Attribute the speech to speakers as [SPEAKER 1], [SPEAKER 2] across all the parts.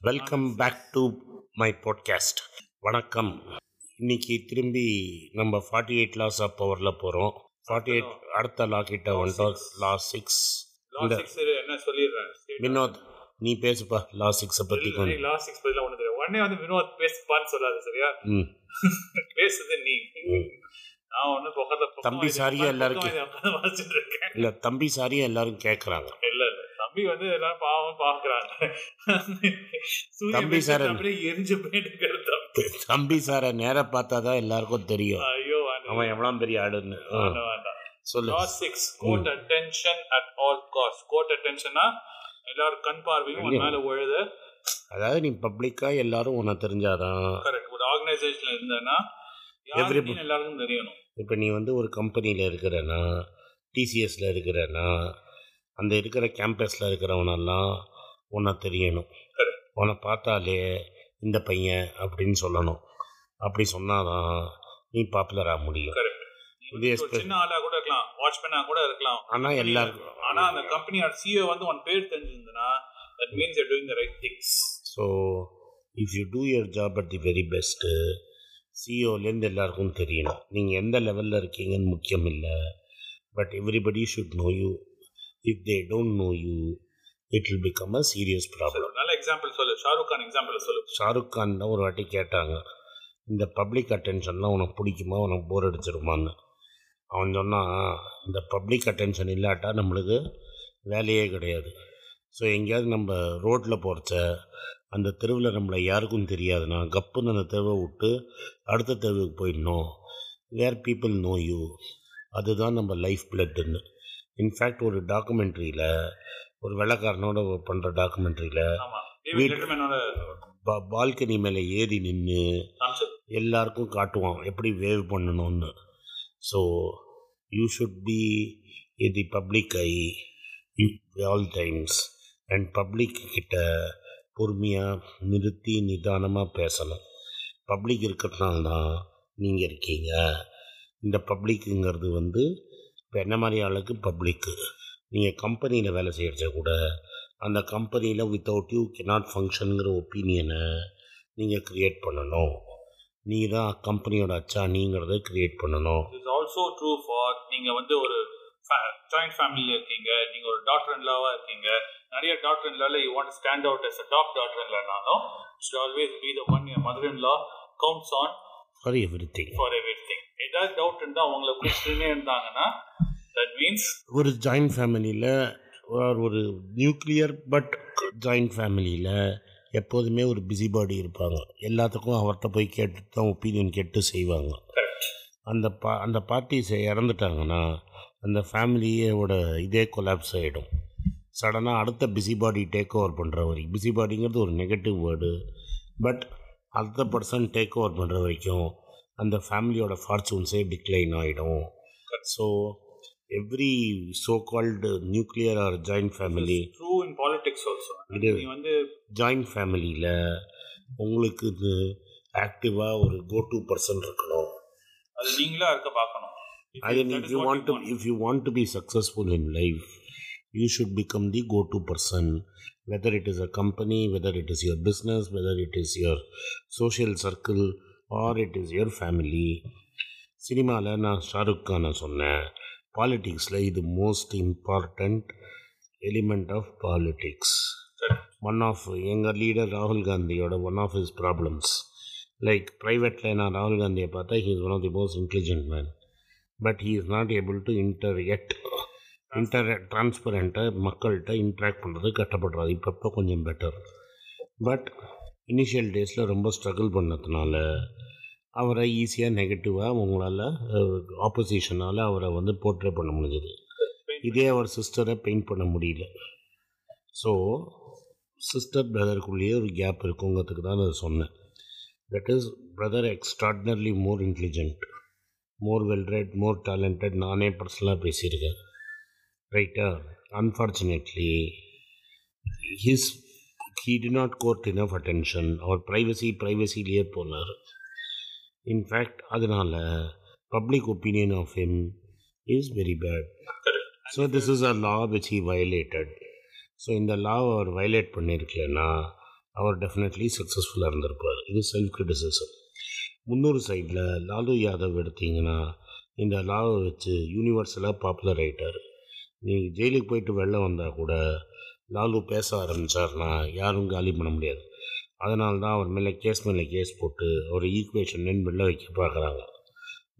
[SPEAKER 1] Welcome back to my podcast வணக்கம். இன்னைக்கு திரும்பி நம்ம ஃபார்ட்டி எயிட் லாஸ் ஆஃப் பவரில் போகிறோம் ஃபார்ட்டி எயிட் அடுத்த லா கிட்ட வந்துட்டோம். லா சிக்ஸ் இந்த
[SPEAKER 2] என்ன சொல்லிடுறேன்?
[SPEAKER 1] வினோத் நீ பேசுப்பா. லா சிக்ஸை பற்றி கொஞ்சம்.
[SPEAKER 2] லா சிக்ஸ் பதில ஒண்ணு தெரியும் உடனே வந்து வினோத் பேசுப்பான்னு சொல்லாது சரியா? பேசுது நீ. நான் பக்கத்துல
[SPEAKER 1] தம்பி சாரியா எல்லாருக்கும். இல்லை தம்பி சாரியும் எல்லாரும் கேட்குறாங்க
[SPEAKER 2] தம்பி வந்து எல்லாரும் பாவம் பாக்குறாங்க.
[SPEAKER 1] தம்பி சார்
[SPEAKER 2] அப்படியே எரிஞ்சு போயிட்டு தம்பி.
[SPEAKER 1] தம்பி சாரை நேராக பார்த்தா தான் எல்லாருக்கும் தெரியும்.
[SPEAKER 2] ஐயோ
[SPEAKER 1] அவன் எவ்வளோ பெரிய ஆடுன்னு சொல்லு.
[SPEAKER 2] Six court attention at all cost court அட்டென்ஷனா எல்லாரும் கண் பார்வையும் உன் மேல விழுது
[SPEAKER 1] அதாவது நீ பப்ளிக்காக எல்லாரும் உன்னை தெரிஞ்சாதான்.
[SPEAKER 2] கரெக்ட் ஒரு ஆர்கனைசேஷன்ல யாருக்கும் எல்லாருக்கும் தெரியணும்.
[SPEAKER 1] இப்போ நீ வந்து ஒரு கம்பெனியில் இருக்கிறனா டிசிஎஸில் இருக்கிறனா அந்த இருக்கிற கேம்பஸில் இருக்கிறவனெல்லாம் உன்னை தெரியணும். உன்னை பார்த்தாலே இந்த பையன் அப்படின்னு சொல்லணும். அப்படி சொன்னாதான் நீ பாப்புலர் ஆக முடியும்.
[SPEAKER 2] சின்ன ஆளா கூட இருக்கலாம் வாட்ச்மேனா கூட இருக்கலாம்.
[SPEAKER 1] ஆனால் எல்லாருக்கும்
[SPEAKER 2] ஆனா அந்த கம்பெனியோட சிஓ வந்து உன் பேர் தெரிஞ்சிருந்ததுன்னா that means you doing the right things
[SPEAKER 1] so if you do your job at the very best சிஓலேருந்து எல்லாருக்கும் தெரியணும். நீங்கள் எந்த லெவலில் இருக்கீங்கன்னு முக்கியம் இல்லை. But everybody should know you if they don't know you it will become a serious problem
[SPEAKER 2] நல்ல example சொல்லு. ஷாருக் கான் எக்ஸாம்பிள் சொல்லு.
[SPEAKER 1] ஷாருக் கான் தான் ஒரு வாட்டி கேட்டாங்க. இந்த பப்ளிக் அட்டென்ஷன்லாம் உனக்கு பிடிக்குமா? உனக்கு போர் அடிச்சிருமான்னு. அவன் சொன்னான் இந்த பப்ளிக் அட்டென்ஷன் இல்லாட்டா நம்மளுக்கு வேலையே கிடையாது. ஸோ எங்கேயாவது நம்ம ரோட்டில் போகிறச்ச அந்த தெருவில் நம்மளை யாருக்கும் தெரியாதுன்னா கப்புன்னு அந்த தெருவை விட்டு அடுத்த தெருவுக்கு போயிடணும். வேர் பீப்புள் நோ யூ அதுதான் நம்ம லைஃப் பிளட்டுன்னு இன்ஃபேக்ட் ஒரு டாக்குமெண்ட்ரியில் ஒரு வெள்ளக்காரனோட பண்ணுற டாக்குமெண்ட்ரியில் பால்கனி மேலே ஏறி நின்று எல்லாருக்கும் காட்டுவான் எப்படி வேவ் பண்ணணும்னு. So you should be in the public eye all times and public கிட்ட பொறுமையாக நிறுத்தி நிதானமாக பேசணும். பப்ளிக் இருக்கிறதுனால தான் நீங்கள் இருக்கீங்க. இந்த பப்ளிக்குங்கிறது வந்து இப்போ என்ன மாதிரி ஆளுக்கு பப்ளிக்கு நீங்கள் கம்பெனியில் வேலை செய்கிறச்ச கூட அந்த கம்பெனியில் வித்தவுட் யூ cannot ஃபங்க்ஷனுங்கிற ஒப்பீனியனை நீங்கள் க்ரியேட் பண்ணணும். நீ தான் கம்பெனியோட அச்சாணிங்கிறத க்ரியேட் பண்ணணும்.
[SPEAKER 2] இஸ் ஆல்சோ ட்ரூ ஃபார் நீங்க வந்து ஒரு ஜாயிண்ட் ஃபேமிலியில இருக்கீங்க நீங்க ஒரு டாக்டர் இன்லாவா இருக்கீங்க. நிறைய doctor இன்லால you want stand out as a top doctor இன்லானாலும் should always be the one mother in law counts on
[SPEAKER 1] for everything
[SPEAKER 2] for everything ஏதாவது டவுட் இருந்தா அவங்கள கூப்பிட்டுனே இருந்தாங்கன்னா தட் மீன்ஸ்
[SPEAKER 1] ஒரு ஜாயிண்ட் ஃபேமிலியில் ஒரு நியூக்ளியர் பட் ஜாயிண்ட் ஃபேமிலியில் எப்போதுமே ஒரு பிஸி பாடி இருப்பாங்க. எல்லாத்துக்கும் அவர்கிட்ட போய் கேட்டு தான் ஒப்பீனியன் கேட்டு செய்வாங்க. அந்த பா அந்த பார்ட்டிஸ் இறந்துட்டாங்கன்னா அந்த ஃபேமிலியோட இதே கொலாப்ஸ் ஆகிடும் சடனாக அடுத்த பிஸி பாடி டேக் ஓவர் பண்ணுற வரைக்கும் பிஸி பாடிங்கிறது ஒரு நெகட்டிவ் வேர்டு பட் அடுத்த பர்சன் டேக் ஓவர் பண்ணுற வரைக்கும் அந்த ஃபேமிலியோட ஃபார்ச்சூன்ஸே டிக்ளைன் ஆகிடும் so every so called nuclear or joint family
[SPEAKER 2] true in politics also
[SPEAKER 1] இது
[SPEAKER 2] வந்து
[SPEAKER 1] ஜாயிண்ட் ஃபேமிலியில் உங்களுக்கு இது ஆக்டிவாக ஒரு கோ டு பர்சன் இருக்கணும்
[SPEAKER 2] அது நீங்களா இருக்க பார்க்கணும்
[SPEAKER 1] I mean,
[SPEAKER 2] that
[SPEAKER 1] if
[SPEAKER 2] is
[SPEAKER 1] you
[SPEAKER 2] what
[SPEAKER 1] want to,
[SPEAKER 2] want.
[SPEAKER 1] if you want to be successful in life, you should become the go-to person. Whether it is a company, whether it is your business, whether it or it is your family சினிமாவில் நான் ஷாருக் கானை சொன்னேன். பாலிட்டிக்ஸில் இது most important element of politics one of எங்கள் leader ராகுல் காந்தியோட one of his problems like ப்ரைவேட்டில் நான் ராகுல் காந்தியை பார்த்தா he is one of the most intelligent man but he is not able to interact inter டிரான்ஸ்பரண்ட்டை மக்கள்கிட்ட இன்ட்ராக்ட் பண்ணுறது கஷ்டப்படுறாரு. இப்போ கொஞ்சம் பெட்டர் பட் இனிஷியல் டேஸில் ரொம்ப ஸ்ட்ரகிள் பண்ணதுனால அவரை ஈஸியாக நெகட்டிவாக உங்களால் ஆப்போசிஷனால் அவரை வந்து போர்ட்ரே பண்ண முடிஞ்சது. இதே அவர் சிஸ்டரை பெயிண்ட் பண்ண முடியல. ஸோ சிஸ்டர் பிரதருக்குள்ளேயே ஒரு கேப் இருக்குங்கிறதுக்கு தான் அதை சொன்னேன். That is brother extraordinarily more intelligent more well read more talented நானே பர்சனலாக பேசியிருக்கேன். ரைட்டா unfortunately his he did not court enough attention our privacy ப்ரைவசிலேயே போனார். இன்ஃபேக்ட் அதனால் public opinion of him is very bad so this is a law which he violated so இந்த law அவர் violate பண்ணியிருக்கலன்னா அவர் definitely சக்ஸஸ்ஃபுல்லாக இருந்திருப்பார். இது செல்ஃப் கிரிட்டிசிசம் முன்னூறு சைடில் லாலு யாதவ் எடுத்தீங்கன்னா இந்த லாவை வச்சு யூனிவர்சலாக பாப்புலர் ஆகிட்டார் நீங்கள் ஜெயிலுக்கு போயிட்டு வெளில வந்தால் கூட லாலு பேச ஆரம்பித்தார்னா யாரும் காலி பண்ண முடியாது. அதனால தான் அவர் மேலே கேஸ் மேலே கேஸ் போட்டு அவர் ஈக்குவேஷன் வெளில வைக்க பார்க்குறாங்க.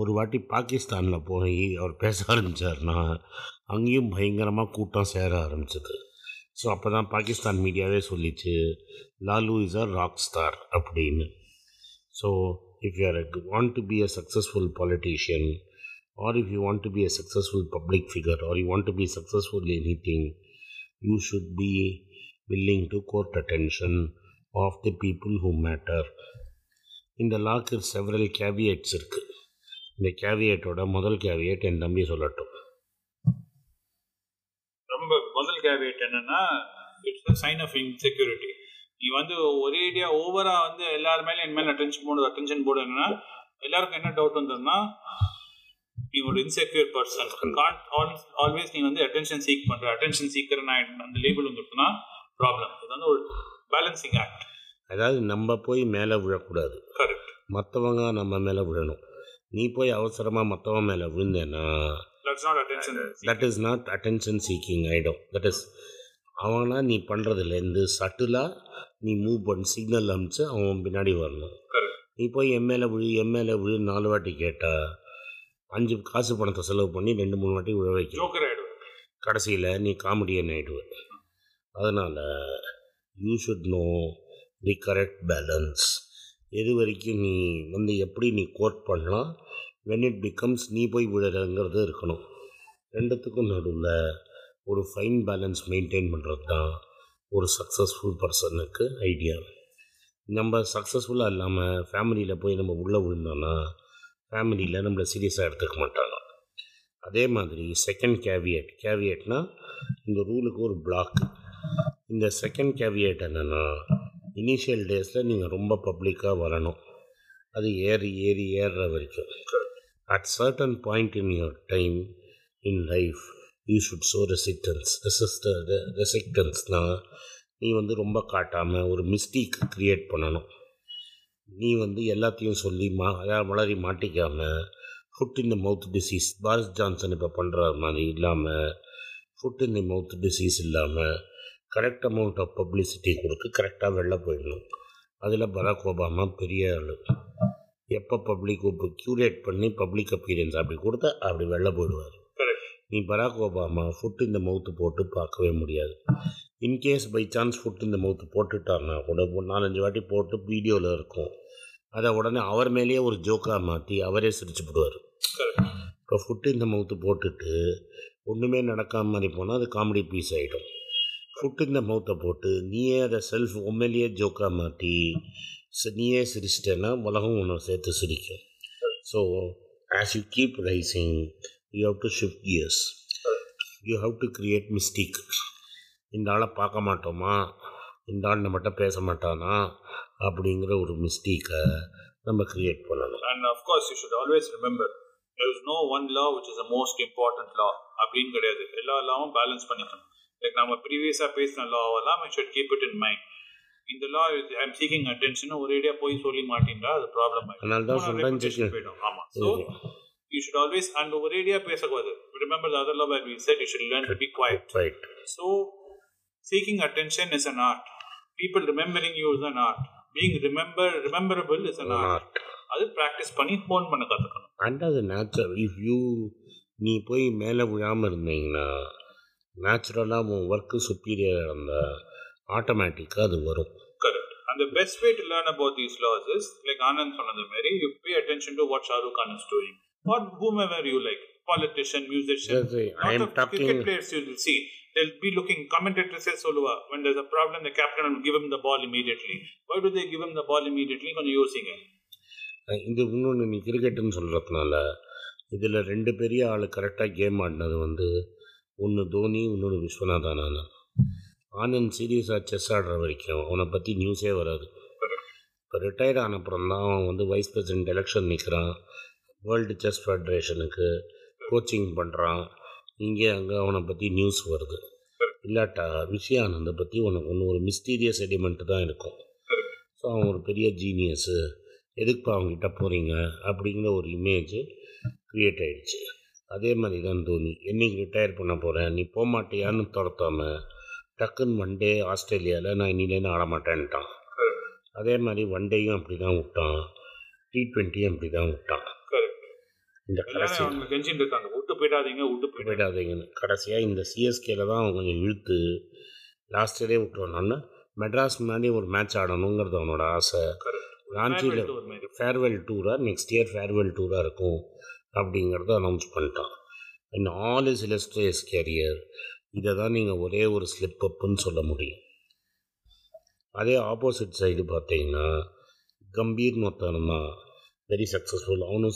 [SPEAKER 1] ஒரு வாட்டி பாகிஸ்தானில் போய் அவர் பேச ஆரம்பித்தார்னா அங்கேயும் பயங்கரமாக கூட்டம் சேர ஆரம்பிச்சது. ஸோ அப்போ தான் பாகிஸ்தான் மீடியாவே சொல்லிச்சு Lalu is a rock star அப்படின்னு. So if you are want to be a successful politician or if you want to be a successful public figure or you want to be successful anything you should be willing to court attention of the people who matter இந்த லாக்கு several caveats இருக்குது இந்த கேவியேட்டோட முதல் caveat என் தம்பி சொல்லட்டும்.
[SPEAKER 2] ரொம்ப முதல் caveat என்னன்னா இட்ஸ் சைன் ஆஃப் இன்செக்யூரிட்டி நீ வந்து ஒரேடியா ஓவராக வந்து எல்லார் என் மேலே அட்டென்ஷன் போடுறது அட்டென்ஷன் போடு என்னன்னா எல்லாருக்கும் என்ன டவுட் வந்ததுன்னா நீ ஒரு இன்செக்யூர் பர்சன் கான்ட் ஆல்வேஸ் நீ வந்து அட்டென்ஷன் சீக் பண்ற. அட்டென்ஷன் சீக்கர் அந்த லேபிள் வந்துருக்குன்னா ப்ராப்ளம் இது வந்து ஒரு பேலன்சிங் ஆக்ட்
[SPEAKER 1] அதாவது நம்ம போய் மேலே விழக்கூடாது.
[SPEAKER 2] கரெக்ட்
[SPEAKER 1] மற்றவங்க நம்ம மேலே விழணும். நீ போய் அவசரமாக மற்றவன் மேலே விழுந்தேன்னா that is not attention seeking ஆகிடும் தட் இஸ் அவனா நீ பண்ணுறதுலேருந்து சட்டிலாக நீ மூவ் பண்ணி சிக்னல் அமிச்சு அவன் பின்னாடி வரணும். நீ போய் எம்ஏல விழு எம்ஏல விழு நாலு வாட்டி கேட்டா அஞ்சு காசு பணத்தை செலவு பண்ணி ரெண்டு மூணு வாட்டி விழ வைக்கணும்.
[SPEAKER 2] ஜோக்கர் ஆயிடுவேன்.
[SPEAKER 1] கடைசியில் நீ காமெடியன் ஆகிடுவ அதனால் you should know the correct balance எது வரைக்கும் நீ வந்து எப்படி நீ கோட் பண்ணலாம் வென் இட் பிகம்ஸ் நீ போய் விழுறங்கிறது இருக்கணும். ரெண்டுத்துக்கும் நடுவில் ஒரு ஃபைன் பேலன்ஸ் மெயின்டைன் பண்ணுறது தான் ஒரு சக்ஸஸ்ஃபுல் பர்சனுக்கு ஐடியா நம்ம சக்ஸஸ்ஃபுல்லாக இல்லாமல் ஃபேமிலியில் போய் நம்ம உள்ளே விழுந்தோன்னா ஃபேமிலியில் நம்மளை சீரியஸாக எடுத்துக்க மாட்டாங்க. அதே மாதிரி செகண்ட் கேவியட் கேவியட்னா இந்த ரூலுக்கு ஒரு பிளாக் இந்த செகண்ட் கேவியேட் என்னென்னா இனிஷியல் டேஸில் நீங்கள் ரொம்ப பப்ளிக்காக வரணும். அது ஏறி ஏறி ஏறுற வரைக்கும். At certain point in your time in life you should show resistance resistor ரெசிக்டன்ஸ்னால் நீ வந்து ரொம்ப காட்டாமல் ஒரு மிஸ்டேக் க்ரியேட் பண்ணணும். நீ வந்து எல்லாத்தையும் சொல்லி மா வளரி மாட்டிக்காமல் foot in the mouth disease Boris Johnson இப்போ பண்ணுற மாதிரி இல்லாமல் foot in the mouth disease இல்லாமல் கரெக்ட் அமௌண்ட் ஆஃப் பப்ளிசிட்டி கொடுத்து கரெக்டாக வெளில போயிடணும். அதில் பராக் ஒபாமா பெரிய ஆள். எப்போ பப்ளிக் இப்போ க்யூரேட் பண்ணி பப்ளிக் அப்பீரியன்ஸ் அப்படி கொடுத்தா அப்படி வெளில போயிடுவார். நீ பராக் ஒபாமா ஃபுட் இந்த மவுத்து போட்டு பார்க்கவே முடியாது. இன்கேஸ் பை சான்ஸ் ஃபுட் இந்த மவுத்து போட்டுட்டார்னா கூட ஒரு நாலஞ்சு வாட்டி போட்டு வீடியோவில் இருக்கும். அதை உடனே அவர் மேலேயே ஒரு ஜோக்காக மாற்றி அவரே சிரிச்சு போடுவார். இப்போ ஃபுட்டு இந்த மவுத்து போட்டுட்டு ஒன்றுமே நடக்காம மாதிரி போனால் அது காமெடி பீஸ் ஆகிடும் ஃபுட்டு இந்த மவுத்தை போட்டு நீயே அதை செல்ஃப் உண்மையிலேயே ஜோக்காக மாற்றி நீயே சிரிச்சிட்டேன்னா உலகம் உன்னை சேர்த்து சிரிக்கும். So as you keep rising you have to shift gears you have to create mistake இந்த ஆளை பார்க்க மாட்டோமா? இந்த ஆள் நம்மகிட்ட பேச மாட்டானா? அப்படிங்கிற ஒரு மிஸ்டேக்கை நம்ம கிரியேட் பண்ணணும்.
[SPEAKER 2] Of course, you should always remember there is no one law which is the most important law. அப்படின்னு கிடையாது. எல்லா லாவும் பேலன்ஸ் பண்ணிக்கணும். லைக் நம்ம ப்ரீவியஸாக பேசின லாவெல்லாம் I should keep it in mind இந்த லா ஐம் சீக்கிங் அட்டென்ஷன் ஒரேடியா போய் சொல்லி மாட்டீங்களா அது ப்ராப்ளம்
[SPEAKER 1] சொல்கிறேன்
[SPEAKER 2] போயிடும். ஆமா. So you should always and ஒரேடியா பேசக்கூடாது. Remember other law where we said you should learn to be quiet
[SPEAKER 1] right
[SPEAKER 2] So, seeking attention is an art. People remembering you is an art. Being remember rememberable is an art.
[SPEAKER 1] Not
[SPEAKER 2] அது practice பண்ணி phone பண்ண கற்றுக்கணும்
[SPEAKER 1] and அது natural if you நீ போய் மேலே விழாமல் இருந்தீங்கன்னா நேச்சுரலாக உன் ஒர்க்கு சுப்பீரியர் இருந்தால் ஆட்டோமேட்டிக்காக அது வரும்
[SPEAKER 2] கரெக்ட் அந்த best way to learn about these laws is like Anand சொன்னது மாதிரி you pay attention to what Shahrukh Khan is doing whom ever you like politician musician
[SPEAKER 1] I
[SPEAKER 2] lot
[SPEAKER 1] um
[SPEAKER 2] of cricket players you will see they'll be looking commentators say சொல்லுவா when there's a problem the captain will give him the ball immediately. Why do they give him the ball immediately? கொஞ்சம் யோசிங்க.
[SPEAKER 1] இது இன்னொன்று நீ கிரிக்கெட்டுன்னு சொல்கிறதுனால இதில் ரெண்டு பெரிய ஆள் கரெக்டாக கேம் ஆடினது வந்து ஒன்று தோனி இன்னொன்று விஸ்வநாதன் ஆனந்த் ஆனந்த் சீரியஸாக செஸ் ஆடுற வரைக்கும் அவனை பற்றி நியூஸே வராது. இப்போ ரிட்டையர்ட் ஆன அப்புறம் தான் அவன் வந்து வைஸ் பிரசிடென்ட் எலெக்ஷன் நிற்கிறான் வேர்ல்டு செஸ் ஃபெடரேஷனுக்கு கோச்சிங் பண்ணுறான் இங்கே அங்கே அவனை பற்றி நியூஸ் வருது. இல்லாட்டா விஷயானந்தை பற்றி உனக்கு ஒன்று ஒரு மிஸ்டீரியஸ் எலிமெண்ட்டு தான் இருக்கும். ஸோ அவன் ஒரு பெரிய ஜீனியஸு எதுக்குப்பா அவங்ககிட்ட போகிறீங்க அப்படிங்கிற ஒரு இமேஜ் க்ரியேட் ஆகிடுச்சு அதே மாதிரி தான் தோனி. என்னைக்கு ரிட்டையர் பண்ண போகிறேன் நீ போக மாட்டியான்னு துரத்தாம டக்குன்னு ஒன் டே ஆஸ்திரேலியாவில் நான் இனிலேருந்து ஆட மாட்டேன்ட்டான் அதே மாதிரி ஒன் டேயும் அப்படி தான் விட்டான். டி ட்வெண்ட்டியும் அப்படி தான் விட்டான். இந்த கடைசி
[SPEAKER 2] அவங்க கெஞ்சிட்டு இருக்காங்க. விட்டு போயிடாதீங்க விட்டு போயிடாதீங்க.
[SPEAKER 1] போயிடாதீங்கன்னு. கடைசியாக இந்த சிஎஸ்கேல தான் அவன் கொஞ்சம் இழுத்து லாஸ்ட் இயரே விட்டுருவான் மெட்ராஸ் முன்னாடி ஒரு மேட்ச் ஆடணுங்கிறது அவனோட ஆசை. ராஞ்சியில் ஃபேர்வெல் டூராக நெக்ஸ்ட் இயர் ஃபேர்வெல் டூராக இருக்கும் அப்படிங்கிறத அனௌன்ஸ் பண்ணிட்டான். In all is illustrious career இதை தான் நீங்கள் ஒரே ஒரு ஸ்லிப் அப்புன்னு சொல்ல முடியும். அதே ஆப்போசிட் சைடு பார்த்தீங்கன்னா கம்பீர் மொத்தமா வெரி சக்ஸஸ்ஃபுல் அவனும்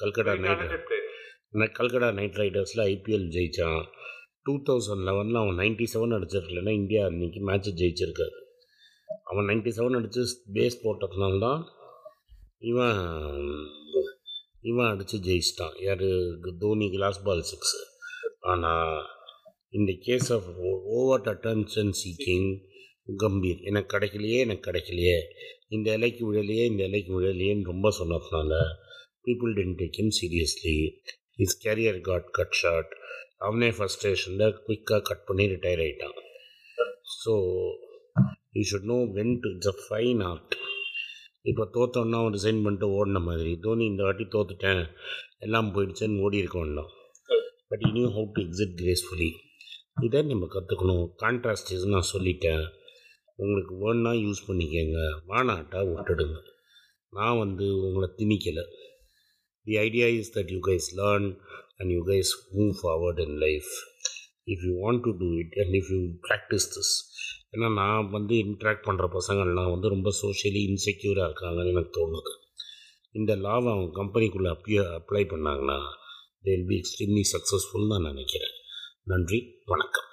[SPEAKER 1] கல்கட்டா நைட் கல்கட்டா நைட் ரைடர்ஸில் ஐபிஎல் ஜெயித்தான் டூ தௌசண்ட் லெவனில் அவன் நைன்ட்டி செவன் அடிச்சிருக்கலன்னா இந்தியா அன்றைக்கி மேட்ச்சை ஜெயிச்சிருக்காரு. அவன் நைன்ட்டி செவன் அடித்து பேஸ் போட்டதுனால தான் இவன் இவன் அடித்து ஜெயிச்சிட்டான். யார்? தோனி கிளாஸ் பால் சிக்ஸு ஆனால் இந்த case of over attention seeking Gambhir. எனக்கு கிடைக்கலையே எனக்கு கிடைக்கலையே. இந்த இலைக்கு விழலையே இந்த இலைக்கு விழலையேன்னு ரொம்ப சொன்னதுனால people tend take him seriously is career got cut short அவனே ஃபஸ்ட் ஸ்டேஷனில் குயிக்காக கட் பண்ணி ரிட்டையர் ஆகிட்டான் so you should know when to it's a fine art இப்போ தோத்தோன்னா அவன் ரிசைன் பண்ணிட்டு ஓடின மாதிரி. தோனி இந்த வாட்டி தோத்துட்டேன். எல்லாம் போயிடுச்சுன்னு ஓடி இருக்க வேண்டாம். பட் இனியும் ஹவு டு எக்ஸிட் கிரேஸ்ஃபுல்லி இதை நம்ம கற்றுக்கணும் கான்ட்ராஸ்டிஸ் நான் சொல்லிட்டேன். உங்களுக்கு வேணுன்னா யூஸ் பண்ணிக்கங்க. வானாட்டா விட்டுடுங்க. நான் வந்து உங்களை திணிக்கலை. The idea is that you guys learn and you guys move forward in life if you want to do it and if you practice this ஏன்னா நான் வந்து இன்ட்ராக்ட் பண்ணுற பசங்கள்லாம் வந்து ரொம்ப சோஷியலி இன்செக்யூராக இருக்காங்கன்னு எனக்கு தோணுது. இந்த லாவை அவங்க கம்பெனிக்குள்ளே அப்ளை அப்ளை பண்ணாங்கன்னா they will be extremely successful நான் நினைக்கிறேன். நன்றி வணக்கம்.